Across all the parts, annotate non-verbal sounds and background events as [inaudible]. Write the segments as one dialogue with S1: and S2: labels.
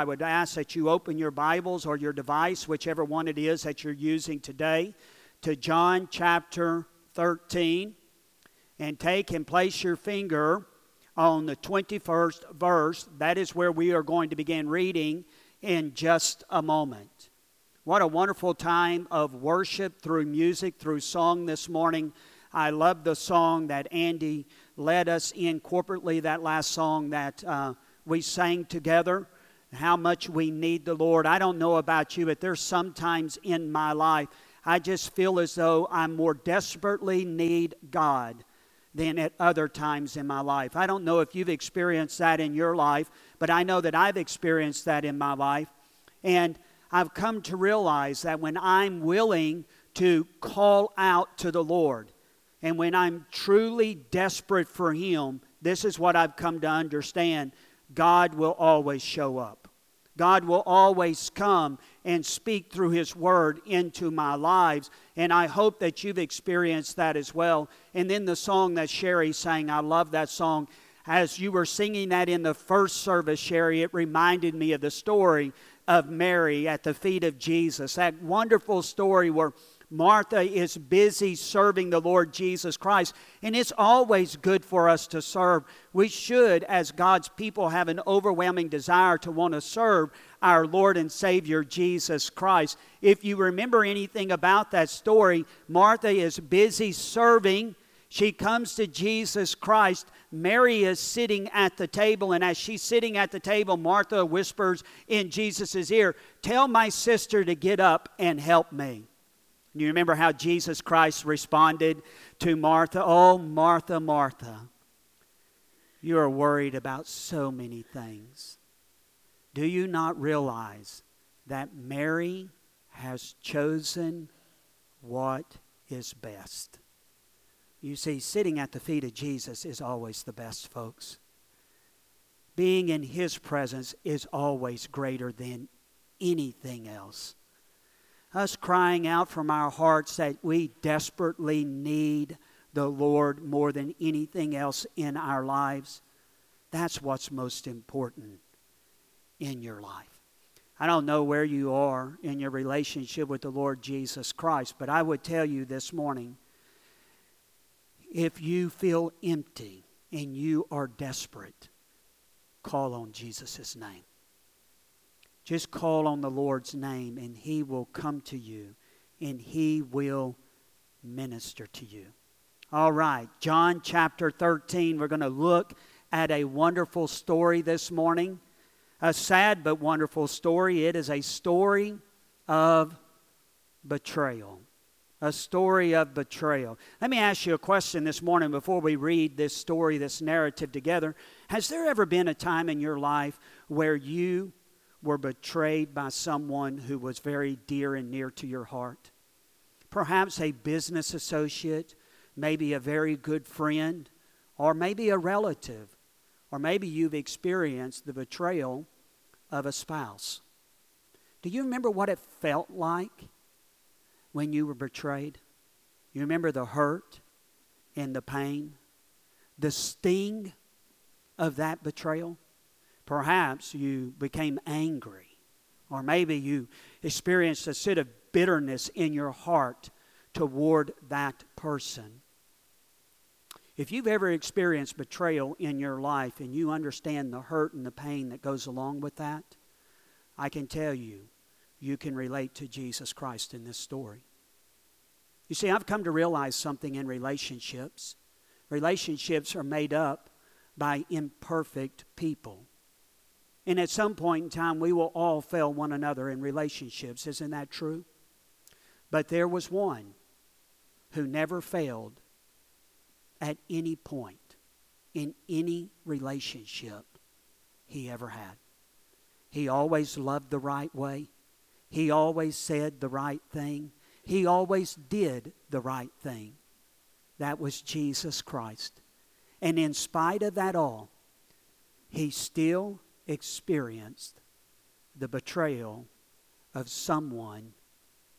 S1: I would ask that you open your Bibles or your device, whichever one it is that you're using today, to John chapter 13 and take and place your finger on the 21st verse. That is where we are going to begin reading in just a moment. What a wonderful time of worship through music, through song this morning. I love the song that Andy led us in corporately, that last song that uh, we sang together how much we need the Lord. I don't know about you, but there's sometimes in my life I just feel as though I more desperately need God than at other times in my life. I don't know if you've experienced that in your life, but I know that I've experienced that in my life. And I've come to realize that when I'm willing to call out to the Lord, and when I'm truly desperate for Him, this is what I've come to understand God will always show up. God will always come and speak through His Word into my lives. And I hope that you've experienced that as well. And then the song that Sherry sang, I love that song. As you were singing that in the first service, Sherry, it reminded me of the story of Mary at the feet of Jesus. That wonderful story where Martha is busy serving the Lord Jesus Christ. And it's always good for us to serve. We should, as God's people, have an overwhelming desire to want to serve our Lord and Savior Jesus Christ. If you remember anything about that story, Martha is busy serving. She comes to Jesus Christ. Mary is sitting at the table, and as she's sitting at the table, Martha whispers in Jesus' ear, Tell my sister to get up and help me. You remember how Jesus Christ responded to Martha? Oh, Martha, Martha, you are worried about so many things. Do you not realize that Mary has chosen what is best? You see, sitting at the feet of Jesus is always the best, folks. Being in His presence is always greater than anything else us crying out from our hearts that we desperately need the Lord more than anything else in our lives. That's what's most important in your life. I don't know where you are in your relationship with the Lord Jesus Christ, but I would tell you this morning if you feel empty and you are desperate, call on Jesus' name. Just call on the Lord's name and He will come to you and He will minister to you. All right, John chapter 13. We're going to look at a wonderful story this morning. A sad but wonderful story. It is a story of betrayal. A story of betrayal. Let me ask you a question this morning before we read this story, this narrative together. Has there ever been a time in your life where you were betrayed by someone who was very dear and near to your heart. Perhaps a business associate, maybe a very good friend, or maybe a relative, or maybe you've experienced the betrayal of a spouse. Do you remember what it felt like when you were betrayed? You remember the hurt and the pain, the sting of that betrayal? Perhaps you became angry, or maybe you experienced a set of bitterness in your heart toward that person. If you've ever experienced betrayal in your life and you understand the hurt and the pain that goes along with that, I can tell you, you can relate to Jesus Christ in this story. You see, I've come to realize something in relationships. Relationships are made up by imperfect people. And at some point in time, we will all fail one another in relationships. Isn't that true? But there was one who never failed at any point in any relationship he ever had. He always loved the right way. He always said the right thing. He always did the right thing. That was Jesus Christ. And in spite of that all, he still experienced the betrayal of someone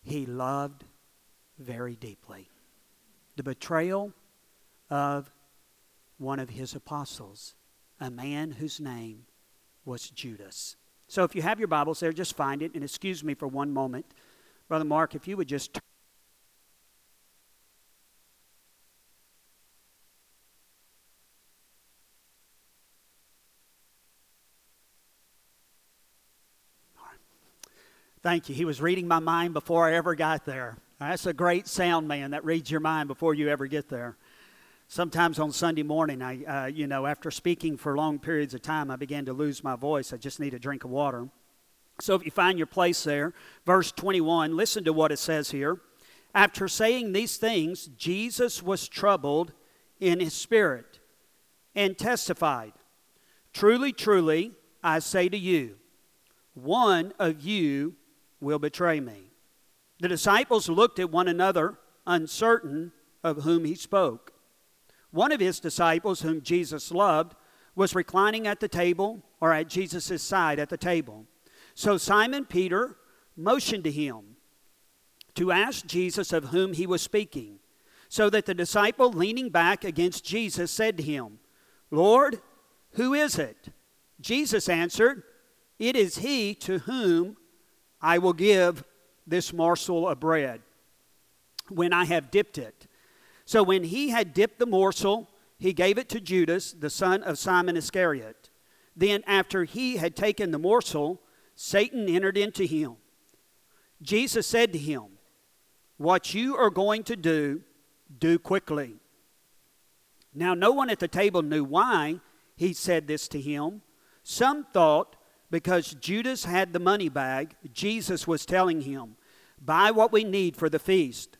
S1: he loved very deeply. The betrayal of one of his apostles, a man whose name was Judas. So if you have your Bibles there, just find it and excuse me for one moment. Brother Mark, if you would just Thank you. He was reading my mind before I ever got there. That's a great sound man that reads your mind before you ever get there. Sometimes on Sunday morning, I, uh, you know, after speaking for long periods of time, I began to lose my voice. I just need a drink of water. So if you find your place there, verse 21, listen to what it says here. After saying these things, Jesus was troubled in his spirit and testified, Truly, truly, I say to you, one of you will betray me. The disciples looked at one another, uncertain of whom he spoke. One of his disciples, whom Jesus loved, was reclining at the table or at Jesus' side at the table. So Simon Peter motioned to him to ask Jesus of whom he was speaking. So that the disciple, leaning back against Jesus, said to him, Lord, who is it? Jesus answered, It is he to whom I will give this morsel of bread when I have dipped it. So when he had dipped the morsel, he gave it to Judas, the son of Simon Iscariot. Then, after he had taken the morsel, Satan entered into him. Jesus said to him, What you are going to do, do quickly. Now, no one at the table knew why he said this to him. Some thought because Judas had the money bag, Jesus was telling him, Buy what we need for the feast,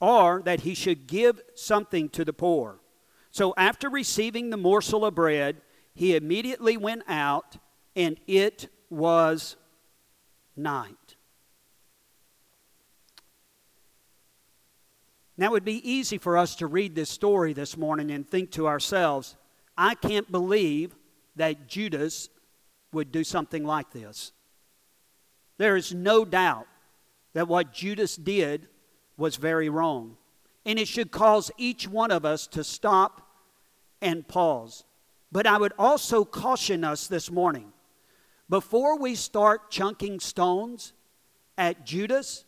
S1: or that he should give something to the poor. So after receiving the morsel of bread, he immediately went out, and it was night. Now, it would be easy for us to read this story this morning and think to ourselves, I can't believe that Judas would do something like this. There is no doubt that what Judas did was very wrong. And it should cause each one of us to stop and pause. But I would also caution us this morning before we start chunking stones at Judas,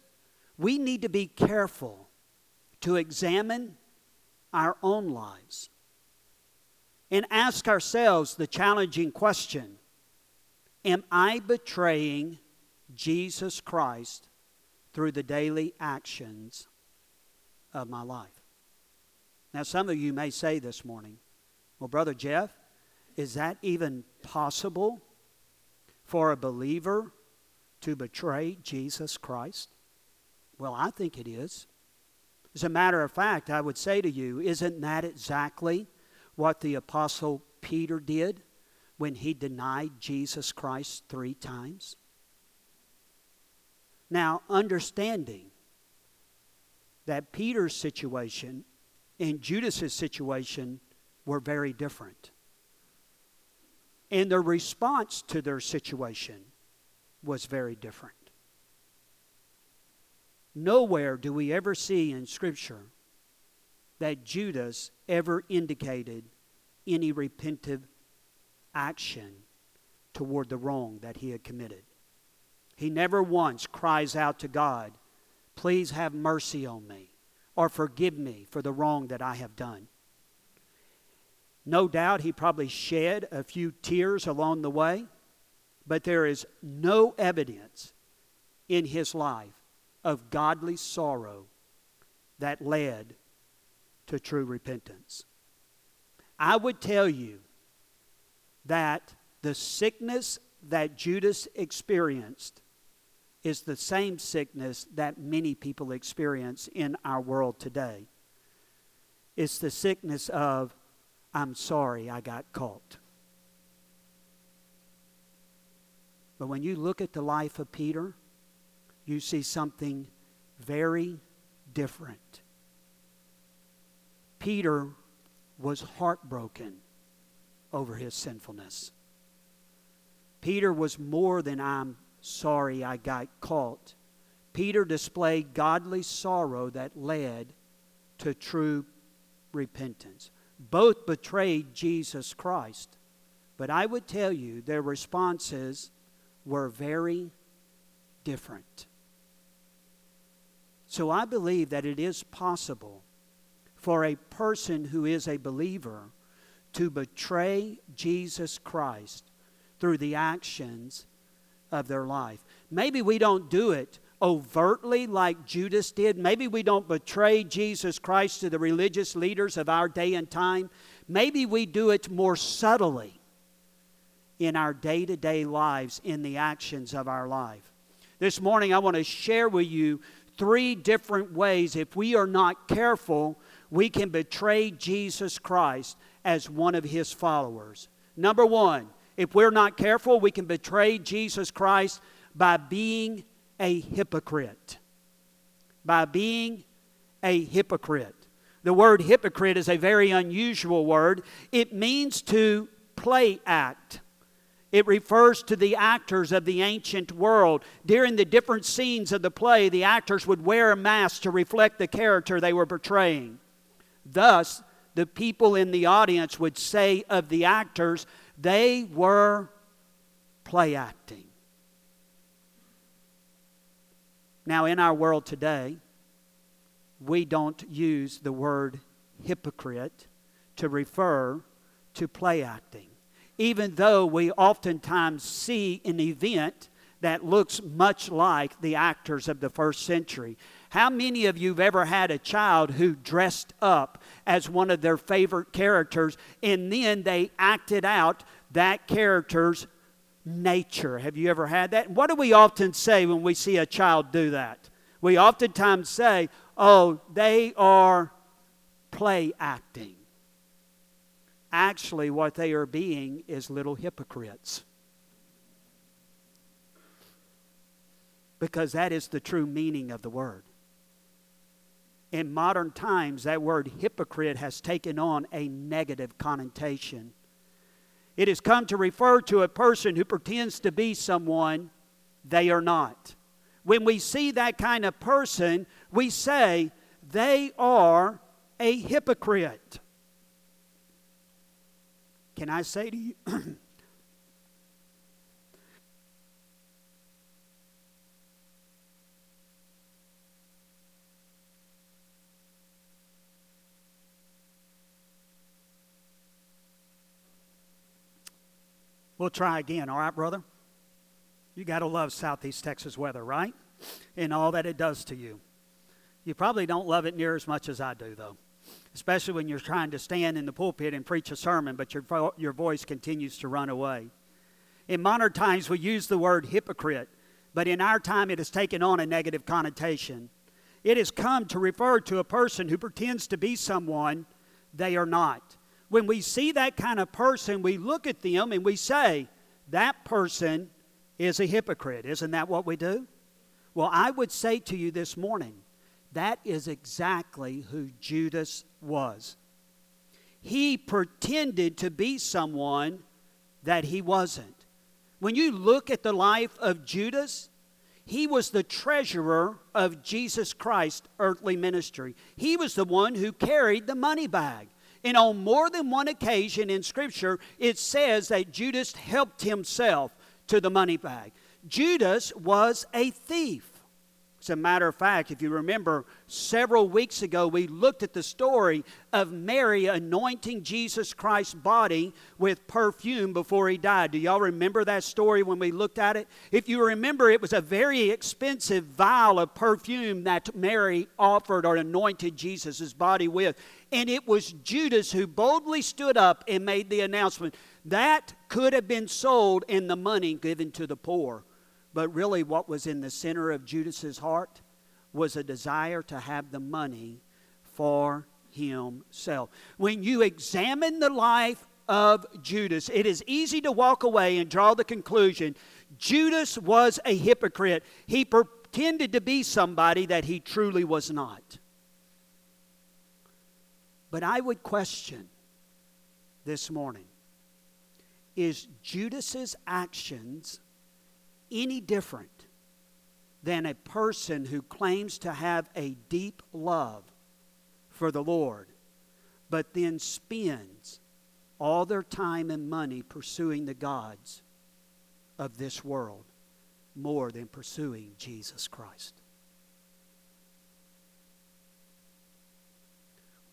S1: we need to be careful to examine our own lives and ask ourselves the challenging question Am I betraying Jesus Christ through the daily actions of my life? Now, some of you may say this morning, well, Brother Jeff, is that even possible for a believer to betray Jesus Christ? Well, I think it is. As a matter of fact, I would say to you, isn't that exactly what the Apostle Peter did when he denied Jesus Christ three times? Now, understanding that Peter's situation and Judas's situation were very different. And the response to their situation was very different. Nowhere do we ever see in Scripture that Judas ever indicated any repentive action toward the wrong that he had committed. He never once cries out to God, Please have mercy on me, or forgive me for the wrong that I have done. No doubt he probably shed a few tears along the way, but there is no evidence in his life of godly sorrow that led to true repentance. I would tell you that the sickness that Judas experienced is the same sickness that many people experience in our world today. It's the sickness of, I'm sorry I got caught. But when you look at the life of Peter, you see something very different. Peter was heartbroken over his sinfulness. Peter was more than I'm sorry I got caught. Peter displayed godly sorrow that led to true repentance. Both betrayed Jesus Christ, but I would tell you their responses were very different. So I believe that it is possible for a person who is a believer to betray Jesus Christ through the actions of their life. Maybe we don't do it overtly like Judas did. Maybe we don't betray Jesus Christ to the religious leaders of our day and time. Maybe we do it more subtly in our day to day lives, in the actions of our life. This morning, I want to share with you three different ways, if we are not careful, we can betray Jesus Christ as one of his followers. Number one, if we're not careful, we can betray Jesus Christ by being a hypocrite. By being a hypocrite. The word hypocrite is a very unusual word. It means to play act. It refers to the actors of the ancient world. During the different scenes of the play, the actors would wear a mask to reflect the character they were portraying. Thus, the people in the audience would say of the actors, they were play acting. Now, in our world today, we don't use the word hypocrite to refer to play acting, even though we oftentimes see an event that looks much like the actors of the first century. How many of you have ever had a child who dressed up as one of their favorite characters and then they acted out that character's nature? Have you ever had that? What do we often say when we see a child do that? We oftentimes say, oh, they are play acting. Actually, what they are being is little hypocrites. Because that is the true meaning of the word. In modern times, that word hypocrite has taken on a negative connotation. It has come to refer to a person who pretends to be someone they are not. When we see that kind of person, we say they are a hypocrite. Can I say to you? [clears throat] We'll try again, all right, brother? You got to love Southeast Texas weather, right? And all that it does to you. You probably don't love it near as much as I do, though, especially when you're trying to stand in the pulpit and preach a sermon, but your, vo- your voice continues to run away. In modern times, we use the word hypocrite, but in our time, it has taken on a negative connotation. It has come to refer to a person who pretends to be someone they are not when we see that kind of person, we look at them and we say, that person is a hypocrite. Isn't that what we do? Well, I would say to you this morning, that is exactly who Judas was. He pretended to be someone that he wasn't. When you look at the life of Judas, he was the treasurer of Jesus Christ's earthly ministry. He was the one who carried the money bag. And on more than one occasion in Scripture, it says that Judas helped himself to the money bag. Judas was a thief. As a matter of fact, if you remember, several weeks ago we looked at the story of Mary anointing Jesus Christ's body with perfume before he died. Do y'all remember that story when we looked at it? If you remember, it was a very expensive vial of perfume that Mary offered or anointed Jesus' body with. And it was Judas who boldly stood up and made the announcement that could have been sold and the money given to the poor. But really, what was in the center of Judas's heart was a desire to have the money for himself. When you examine the life of Judas, it is easy to walk away and draw the conclusion Judas was a hypocrite. He pretended to be somebody that he truly was not. But I would question this morning is Judas's actions any different than a person who claims to have a deep love for the Lord, but then spends all their time and money pursuing the gods of this world. more than pursuing Jesus Christ.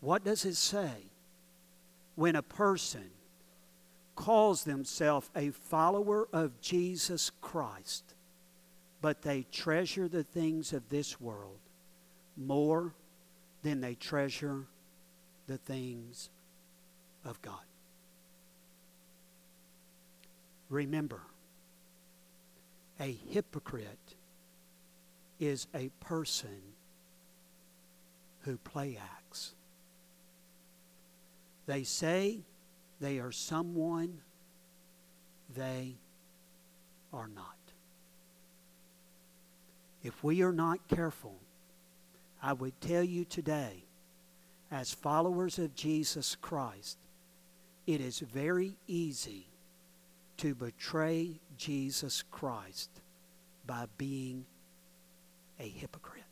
S1: What does it say when a person calls themselves a follower of Jesus Christ, but they treasure the things of this world more than they treasure the things of God? Remember, a hypocrite is a person who play acts. They say they are someone they are not. If we are not careful, I would tell you today, as followers of Jesus Christ, it is very easy to betray Jesus Christ by being a hypocrite.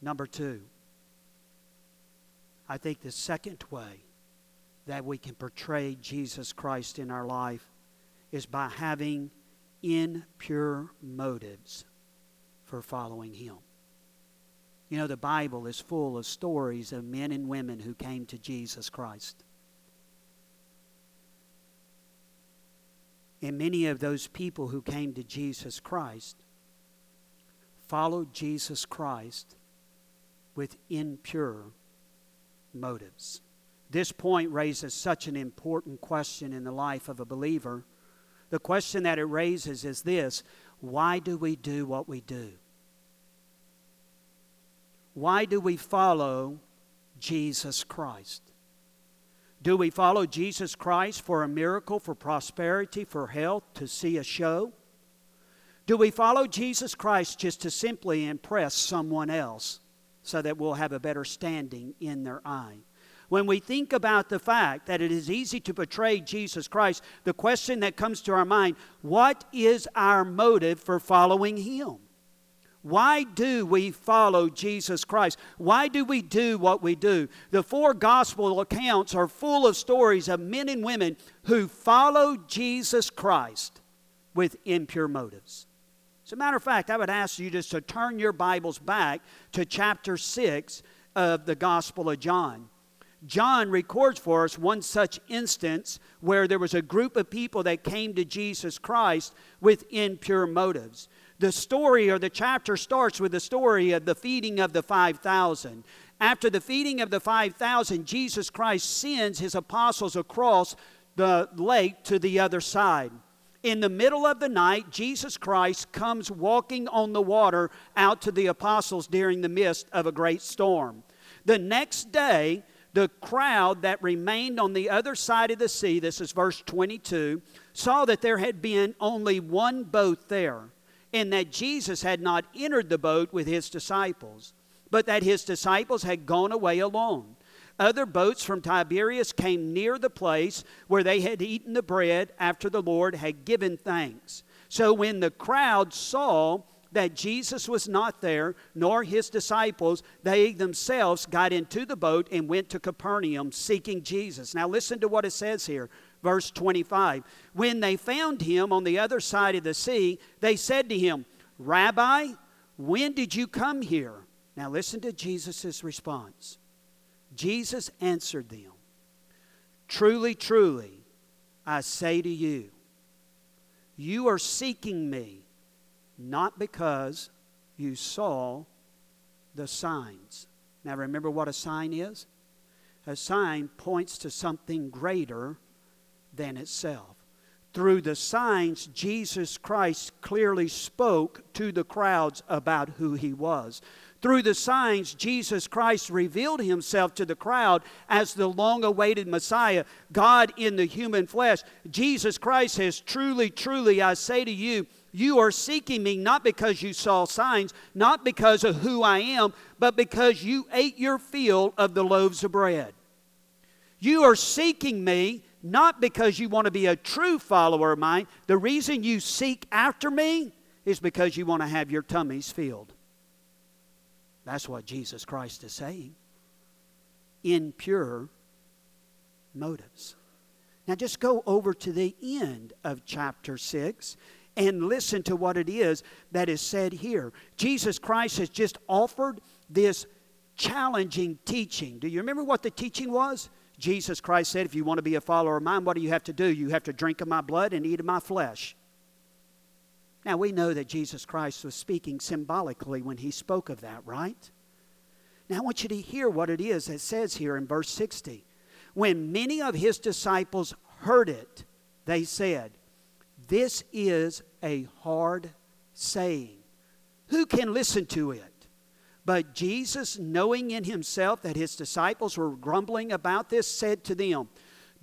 S1: Number two, I think the second way that we can portray Jesus Christ in our life is by having impure motives for following Him. You know, the Bible is full of stories of men and women who came to Jesus Christ. And many of those people who came to Jesus Christ followed Jesus Christ with impure motives. This point raises such an important question in the life of a believer. The question that it raises is this why do we do what we do? Why do we follow Jesus Christ? Do we follow Jesus Christ for a miracle, for prosperity, for health, to see a show? Do we follow Jesus Christ just to simply impress someone else so that we'll have a better standing in their eye? When we think about the fact that it is easy to betray Jesus Christ, the question that comes to our mind what is our motive for following Him? Why do we follow Jesus Christ? Why do we do what we do? The four gospel accounts are full of stories of men and women who followed Jesus Christ with impure motives. As a matter of fact, I would ask you just to turn your Bibles back to chapter 6 of the Gospel of John. John records for us one such instance where there was a group of people that came to Jesus Christ with impure motives the story or the chapter starts with the story of the feeding of the 5,000. After the feeding of the 5,000, Jesus Christ sends his apostles across the lake to the other side. In the middle of the night, Jesus Christ comes walking on the water out to the apostles during the midst of a great storm. The next day, the crowd that remained on the other side of the sea, this is verse 22, saw that there had been only one boat there and that Jesus had not entered the boat with his disciples, but that his disciples had gone away alone. Other boats from Tiberias came near the place where they had eaten the bread after the Lord had given thanks. So when the crowd saw that Jesus was not there, nor his disciples, they themselves got into the boat and went to Capernaum seeking Jesus. Now listen to what it says here verse 25. When they found him on the other side of the sea, they said to him, Rabbi, when did you come here? Now listen to Jesus' response. Jesus answered them, Truly, truly, I say to you, you are seeking me not because you saw the signs. Now remember what a sign is? A sign points to something greater than itself. Through the signs, Jesus Christ clearly spoke to the crowds about who he was. Through the signs, Jesus Christ revealed himself to the crowd as the long awaited Messiah, God in the human flesh. Jesus Christ says, Truly, truly, I say to you, you are seeking me not because you saw signs, not because of who I am, but because you ate your fill of the loaves of bread. You are seeking me not because you want to be a true follower of mine. The reason you seek after me is because you want to have your tummies filled. That's what Jesus Christ is saying. Impure motives. Now just go over to the end of chapter 6 and listen to what it is that is said here. Jesus Christ has just offered this challenging teaching. Do you remember what the teaching was? Jesus Christ said, If you want to be a follower of mine, what do you have to do? You have to drink of my blood and eat of my flesh. Now, we know that Jesus Christ was speaking symbolically when he spoke of that, right? Now, I want you to hear what it is that says here in verse 60. When many of his disciples heard it, they said, This is a hard saying. Who can listen to it? But Jesus, knowing in himself that his disciples were grumbling about this, said to them,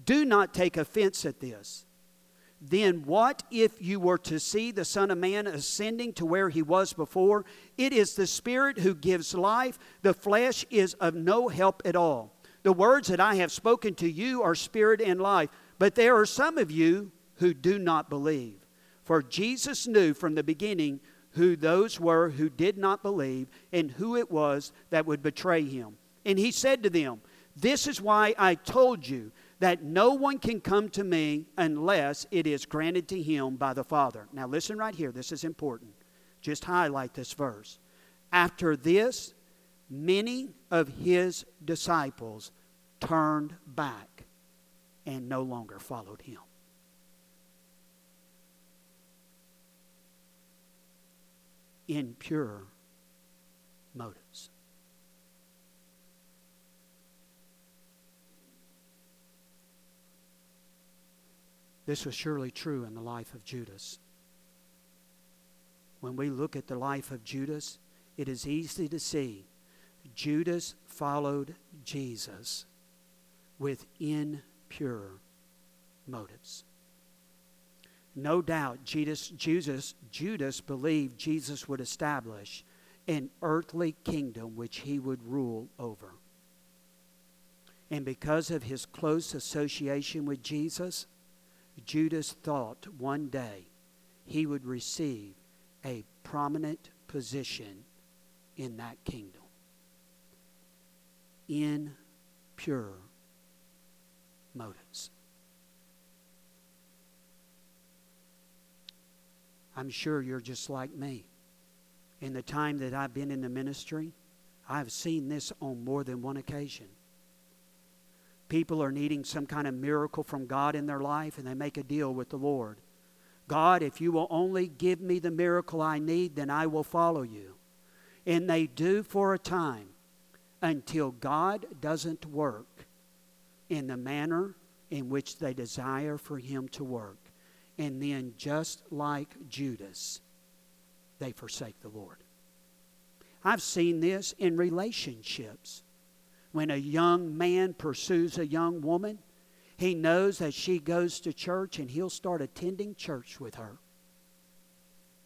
S1: Do not take offense at this. Then what if you were to see the Son of Man ascending to where he was before? It is the Spirit who gives life, the flesh is of no help at all. The words that I have spoken to you are spirit and life, but there are some of you who do not believe. For Jesus knew from the beginning who those were who did not believe and who it was that would betray him. And he said to them, This is why I told you that no one can come to me unless it is granted to him by the Father. Now, listen right here. This is important. Just highlight this verse. After this, many of his disciples turned back and no longer followed him. Impure motives. This was surely true in the life of Judas. When we look at the life of Judas, it is easy to see Judas followed Jesus with impure motives. No doubt Judas, Judas, Judas believed Jesus would establish an earthly kingdom which he would rule over. And because of his close association with Jesus, Judas thought one day he would receive a prominent position in that kingdom. In pure motives. I'm sure you're just like me. In the time that I've been in the ministry, I've seen this on more than one occasion people are needing some kind of miracle from God in their life and they make a deal with the Lord. God, if you will only give me the miracle I need, then I will follow you. And they do for a time until God doesn't work in the manner in which they desire for Him to work. And then, just like Judas, they forsake the Lord. I've seen this in relationships. When a young man pursues a young woman, he knows that she goes to church and he'll start attending church with her.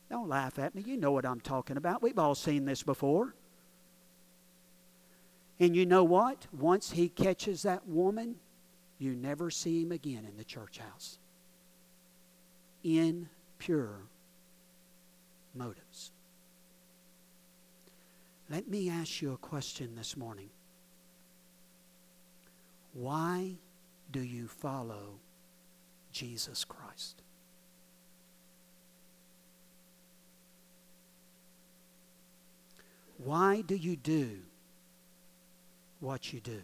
S1: Don't laugh at me. You know what I'm talking about. We've all seen this before. And you know what? Once he catches that woman, you never see him again in the church house. Impure motives. Let me ask you a question this morning. Why do you follow Jesus Christ? Why do you do what you do?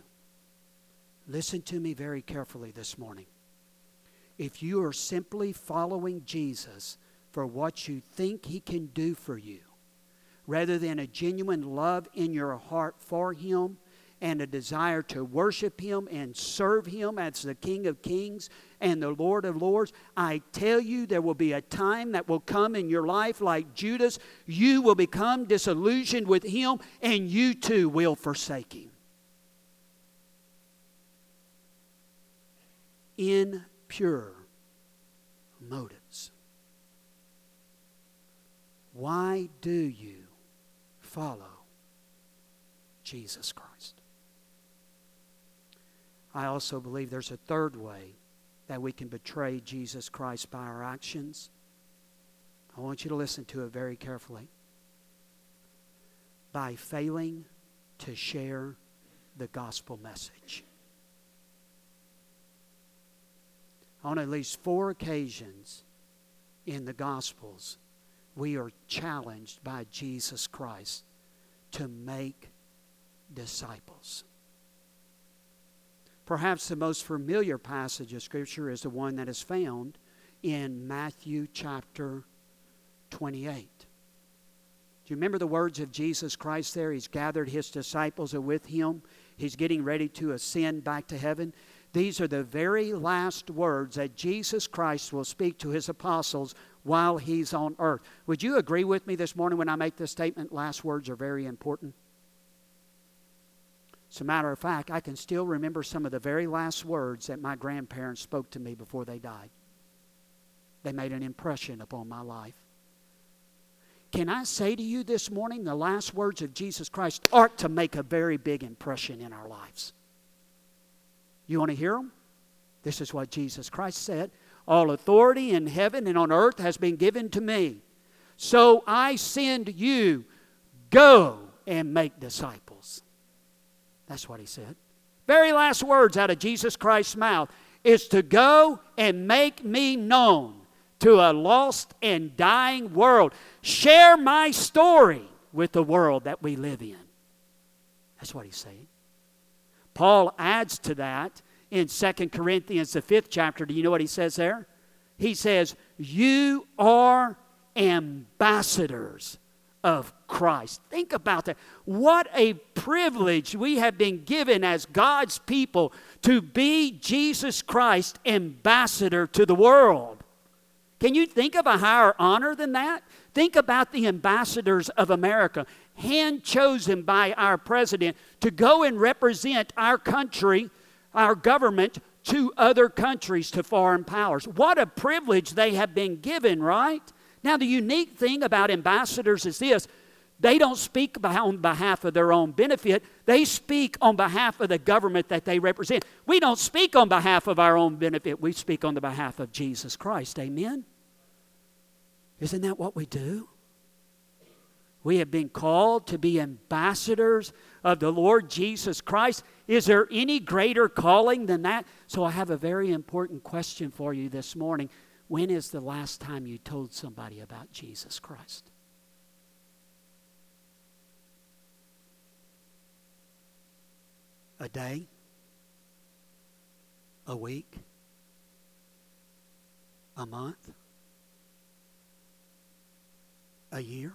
S1: Listen to me very carefully this morning. If you are simply following Jesus for what you think He can do for you, rather than a genuine love in your heart for Him and a desire to worship Him and serve Him as the King of Kings and the Lord of Lords, I tell you, there will be a time that will come in your life like Judas. You will become disillusioned with Him and you too will forsake Him. Impure motives. Why do you follow Jesus Christ? I also believe there's a third way that we can betray Jesus Christ by our actions. I want you to listen to it very carefully. By failing to share the gospel message. On at least four occasions in the Gospels, we are challenged by Jesus Christ to make disciples. Perhaps the most familiar passage of Scripture is the one that is found in Matthew chapter 28. Do you remember the words of Jesus Christ there? He's gathered his disciples with him. He's getting ready to ascend back to heaven. These are the very last words that Jesus Christ will speak to his apostles while he's on earth. Would you agree with me this morning when I make this statement? Last words are very important. As a matter of fact, I can still remember some of the very last words that my grandparents spoke to me before they died. They made an impression upon my life. Can I say to you this morning, the last words of Jesus Christ ought to make a very big impression in our lives? You want to hear them? This is what Jesus Christ said All authority in heaven and on earth has been given to me. So I send you, go and make disciples. That's what he said. Very last words out of Jesus Christ's mouth is to go and make me known to a lost and dying world. Share my story with the world that we live in. That's what he's saying. Paul adds to that in Second Corinthians, the fifth chapter. Do you know what he says there? He says, You are ambassadors of Christ. Think about that. What a privilege we have been given as God's people to be Jesus Christ ambassador to the world. Can you think of a higher honor than that? Think about the ambassadors of America, hand chosen by our president to go and represent our country, our government, to other countries, to foreign powers. What a privilege they have been given, right? Now, the unique thing about ambassadors is this they don't speak on behalf of their own benefit, they speak on behalf of the government that they represent. We don't speak on behalf of our own benefit, we speak on the behalf of Jesus Christ. Amen? Isn't that what we do? We have been called to be ambassadors of the Lord Jesus Christ. Is there any greater calling than that? So, I have a very important question for you this morning. When is the last time you told somebody about Jesus Christ? A day? A week? A month? A year?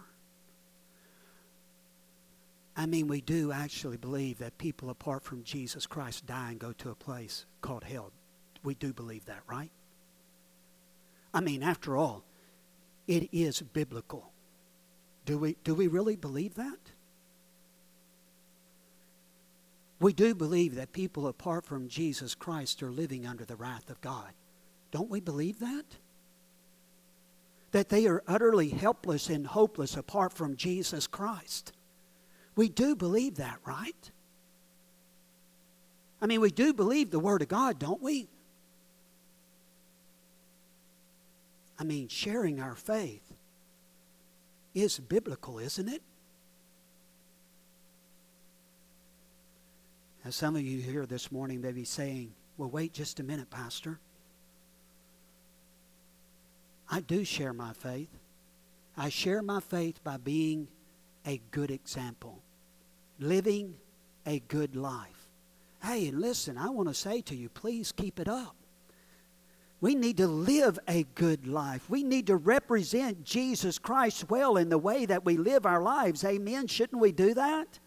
S1: I mean, we do actually believe that people apart from Jesus Christ die and go to a place called hell. We do believe that, right? I mean, after all, it is biblical. Do we, do we really believe that? We do believe that people apart from Jesus Christ are living under the wrath of God. Don't we believe that? That they are utterly helpless and hopeless apart from Jesus Christ. We do believe that, right? I mean, we do believe the Word of God, don't we? I mean, sharing our faith is biblical, isn't it? As some of you here this morning may be saying, well, wait just a minute, Pastor. I do share my faith. I share my faith by being a good example, living a good life. Hey, and listen, I want to say to you, please keep it up. We need to live a good life. We need to represent Jesus Christ well in the way that we live our lives. Amen. Shouldn't we do that?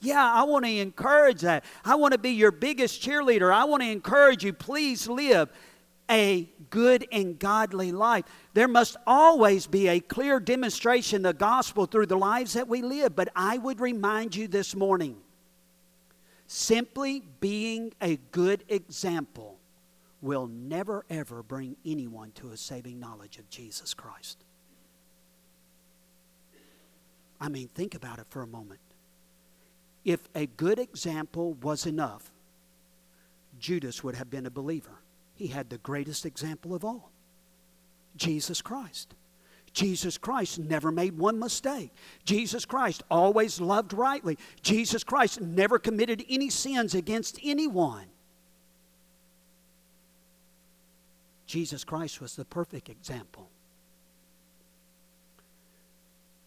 S1: Yeah, I want to encourage that. I want to be your biggest cheerleader. I want to encourage you. Please live a good and godly life. There must always be a clear demonstration of the gospel through the lives that we live. But I would remind you this morning simply being a good example will never ever bring anyone to a saving knowledge of Jesus Christ. I mean, think about it for a moment. If a good example was enough, Judas would have been a believer. He had the greatest example of all Jesus Christ. Jesus Christ never made one mistake. Jesus Christ always loved rightly. Jesus Christ never committed any sins against anyone. Jesus Christ was the perfect example.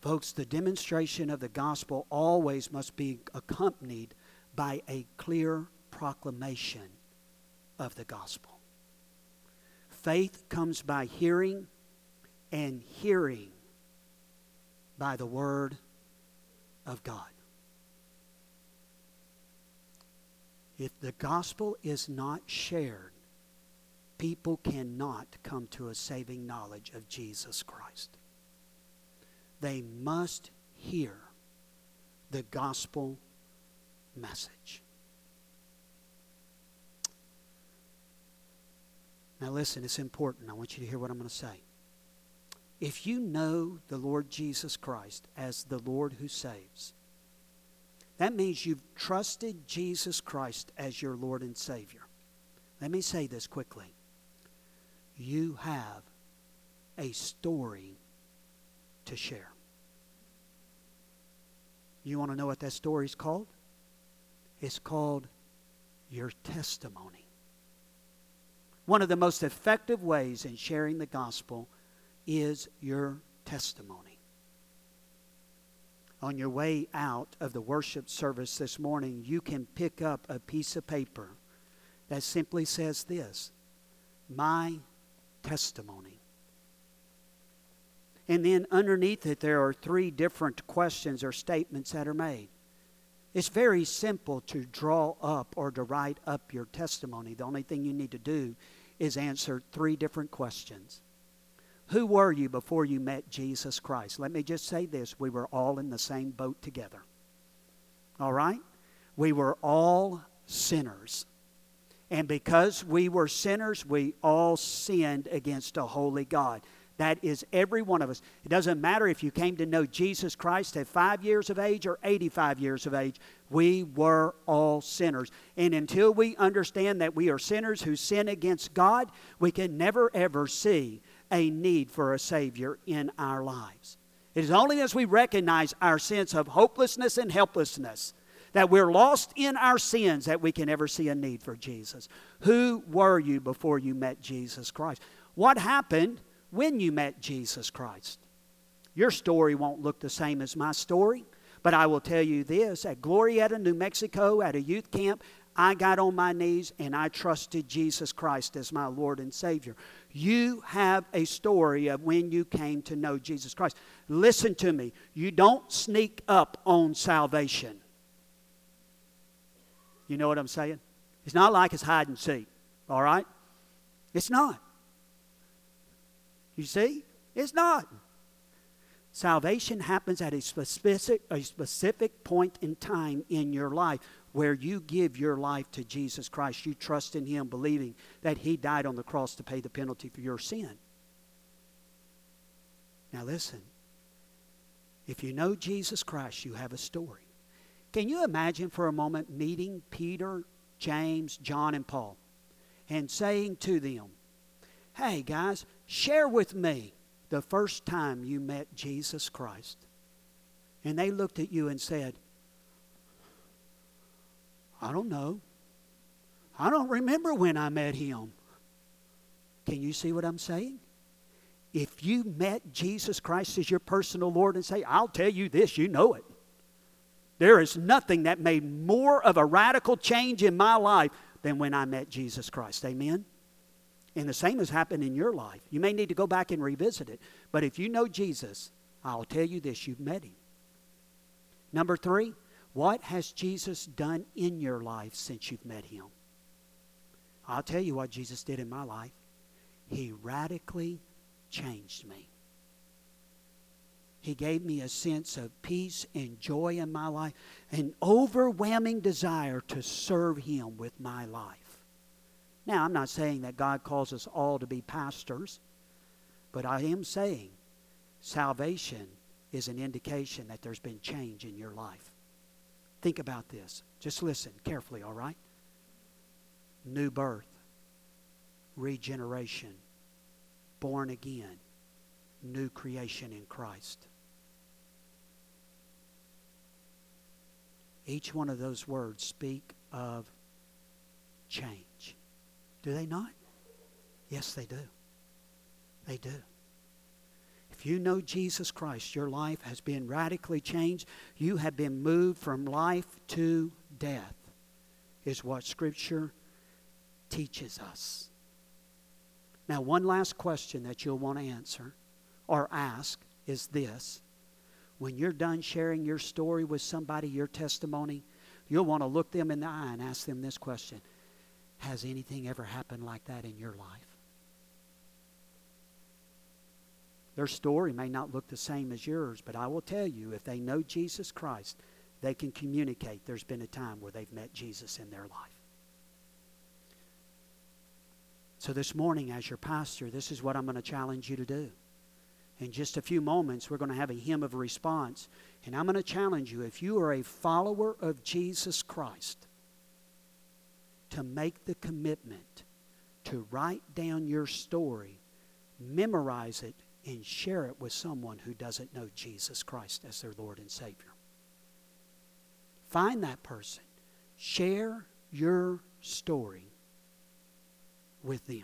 S1: Folks, the demonstration of the gospel always must be accompanied by a clear proclamation of the gospel. Faith comes by hearing, and hearing by the word of God. If the gospel is not shared, people cannot come to a saving knowledge of Jesus Christ. They must hear the gospel message. Now, listen, it's important. I want you to hear what I'm going to say. If you know the Lord Jesus Christ as the Lord who saves, that means you've trusted Jesus Christ as your Lord and Savior. Let me say this quickly. You have a story to share. You want to know what that story is called? It's called your testimony. One of the most effective ways in sharing the gospel is your testimony. On your way out of the worship service this morning, you can pick up a piece of paper that simply says this My testimony. And then underneath it, there are three different questions or statements that are made. It's very simple to draw up or to write up your testimony. The only thing you need to do is answer three different questions. Who were you before you met Jesus Christ? Let me just say this we were all in the same boat together. All right? We were all sinners. And because we were sinners, we all sinned against a holy God. That is every one of us. It doesn't matter if you came to know Jesus Christ at five years of age or 85 years of age. We were all sinners. And until we understand that we are sinners who sin against God, we can never ever see a need for a Savior in our lives. It is only as we recognize our sense of hopelessness and helplessness that we're lost in our sins that we can ever see a need for Jesus. Who were you before you met Jesus Christ? What happened when you met Jesus Christ? Your story won't look the same as my story, but I will tell you this at Glorieta, New Mexico, at a youth camp, I got on my knees and I trusted Jesus Christ as my Lord and Savior. You have a story of when you came to know Jesus Christ. Listen to me. You don't sneak up on salvation. You know what I'm saying? It's not like it's hide and seek, all right? It's not. You see? It's not. Salvation happens at a specific, a specific point in time in your life where you give your life to Jesus Christ. You trust in Him, believing that He died on the cross to pay the penalty for your sin. Now, listen. If you know Jesus Christ, you have a story. Can you imagine for a moment meeting Peter, James, John, and Paul and saying to them, Hey, guys, share with me the first time you met Jesus Christ? And they looked at you and said, I don't know. I don't remember when I met him. Can you see what I'm saying? If you met Jesus Christ as your personal Lord and say, I'll tell you this, you know it. There is nothing that made more of a radical change in my life than when I met Jesus Christ. Amen? And the same has happened in your life. You may need to go back and revisit it. But if you know Jesus, I'll tell you this you've met him. Number three, what has Jesus done in your life since you've met him? I'll tell you what Jesus did in my life. He radically changed me. He gave me a sense of peace and joy in my life, an overwhelming desire to serve Him with my life. Now, I'm not saying that God calls us all to be pastors, but I am saying salvation is an indication that there's been change in your life. Think about this. Just listen carefully, all right? New birth, regeneration, born again, new creation in Christ. Each one of those words speak of change. Do they not? Yes, they do. They do. If you know Jesus Christ, your life has been radically changed. You have been moved from life to death, is what Scripture teaches us. Now, one last question that you'll want to answer or ask is this. When you're done sharing your story with somebody, your testimony, you'll want to look them in the eye and ask them this question Has anything ever happened like that in your life? Their story may not look the same as yours, but I will tell you if they know Jesus Christ, they can communicate there's been a time where they've met Jesus in their life. So, this morning, as your pastor, this is what I'm going to challenge you to do. In just a few moments, we're going to have a hymn of response. And I'm going to challenge you if you are a follower of Jesus Christ, to make the commitment to write down your story, memorize it, and share it with someone who doesn't know Jesus Christ as their Lord and Savior. Find that person. Share your story with them.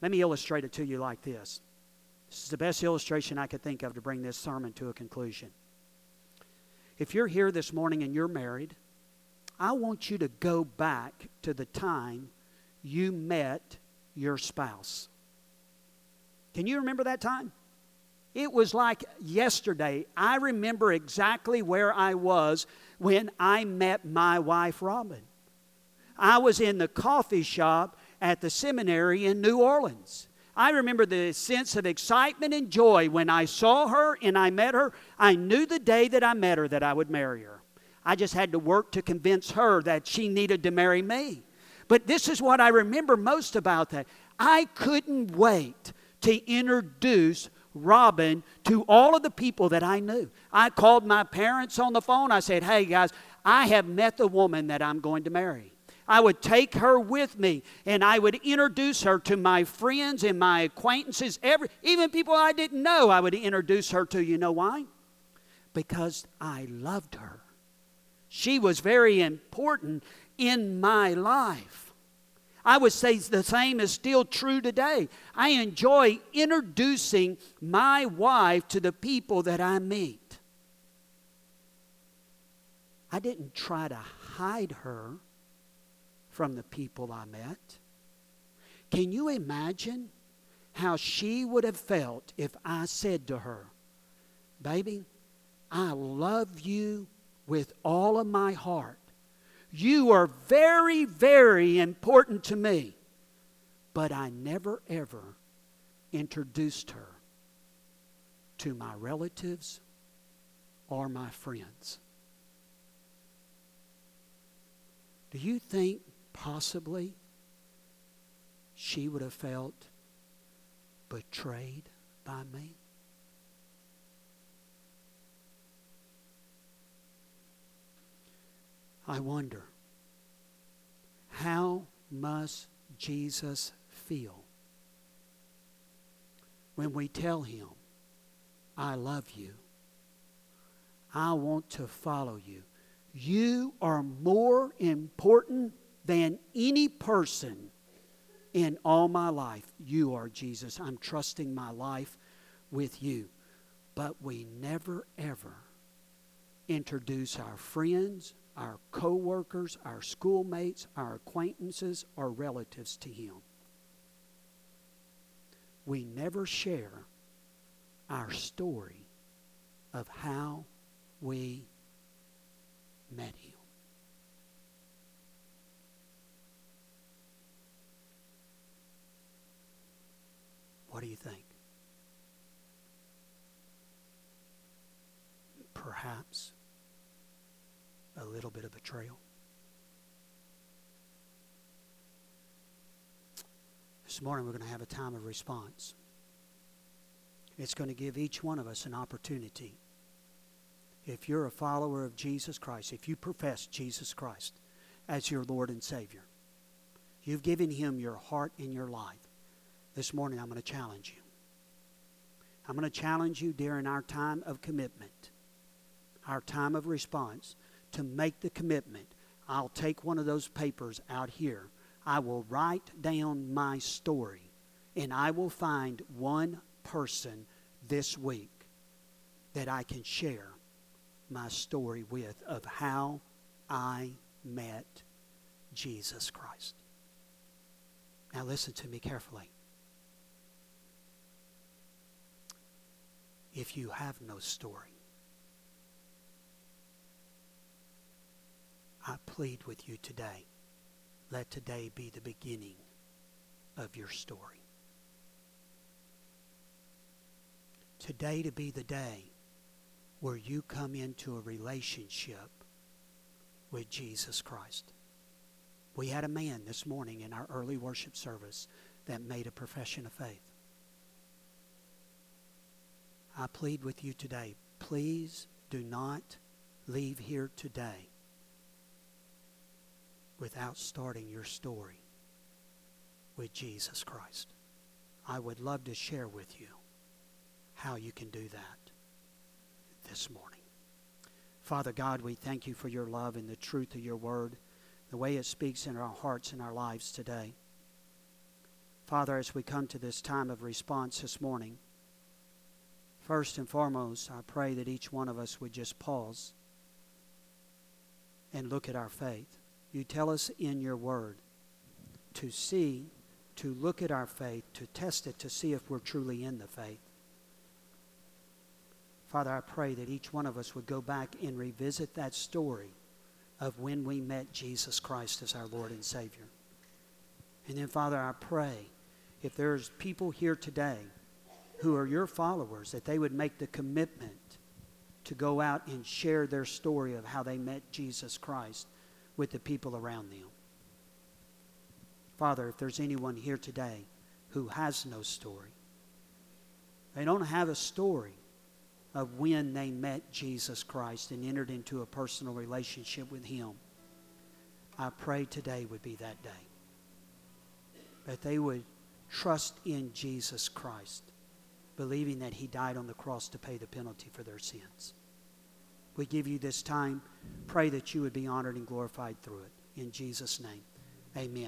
S1: Let me illustrate it to you like this. This is the best illustration I could think of to bring this sermon to a conclusion. If you're here this morning and you're married, I want you to go back to the time you met your spouse. Can you remember that time? It was like yesterday. I remember exactly where I was when I met my wife, Robin. I was in the coffee shop at the seminary in New Orleans. I remember the sense of excitement and joy when I saw her and I met her. I knew the day that I met her that I would marry her. I just had to work to convince her that she needed to marry me. But this is what I remember most about that. I couldn't wait to introduce Robin to all of the people that I knew. I called my parents on the phone. I said, Hey guys, I have met the woman that I'm going to marry. I would take her with me and I would introduce her to my friends and my acquaintances, every, even people I didn't know, I would introduce her to. You know why? Because I loved her. She was very important in my life. I would say the same is still true today. I enjoy introducing my wife to the people that I meet. I didn't try to hide her from the people I met. Can you imagine how she would have felt if I said to her, Baby, I love you with all of my heart. You are very, very important to me. But I never, ever introduced her to my relatives or my friends. Do you think possibly she would have felt betrayed by me? I wonder how must Jesus feel when we tell him, I love you. I want to follow you. You are more important than any person in all my life. You are Jesus. I'm trusting my life with you. But we never, ever introduce our friends, our co-workers, our schoolmates, our acquaintances, or relatives to him. We never share our story of how we met him. What do you think? Perhaps a little bit of betrayal. This morning we're going to have a time of response. It's going to give each one of us an opportunity. If you're a follower of Jesus Christ, if you profess Jesus Christ as your Lord and Savior, you've given Him your heart and your life. This morning I'm going to challenge you. I'm going to challenge you during our time of commitment, our time of response to make the commitment, I'll take one of those papers out here. I will write down my story, and I will find one person this week that I can share my story with of how I met Jesus Christ. Now, listen to me carefully. If you have no story, I plead with you today let today be the beginning of your story. Today to be the day where you come into a relationship with Jesus Christ. We had a man this morning in our early worship service that made a profession of faith. I plead with you today, please do not leave here today without starting your story with Jesus Christ. I would love to share with you how you can do that this morning. Father God, we thank you for your love and the truth of your word, the way it speaks in our hearts and our lives today. Father, as we come to this time of response this morning, first and foremost, I pray that each one of us would just pause and look at our faith. You tell us in your word to see, to look at our faith, to test it, to see if we're truly in the faith. Father, I pray that each one of us would go back and revisit that story of when we met Jesus Christ as our Lord and Savior. And then, Father, I pray if there's people here today who are your followers, that they would make the commitment to go out and share their story of how they met Jesus Christ with the people around them. Father, if there's anyone here today who has no story, they don't have a story of when they met Jesus Christ and entered into a personal relationship with Him, I pray today would be that day. That they would trust in Jesus Christ, believing that He died on the cross to pay the penalty for their sins. We give you this time. Pray that you would be honored and glorified through it. In Jesus' name, amen.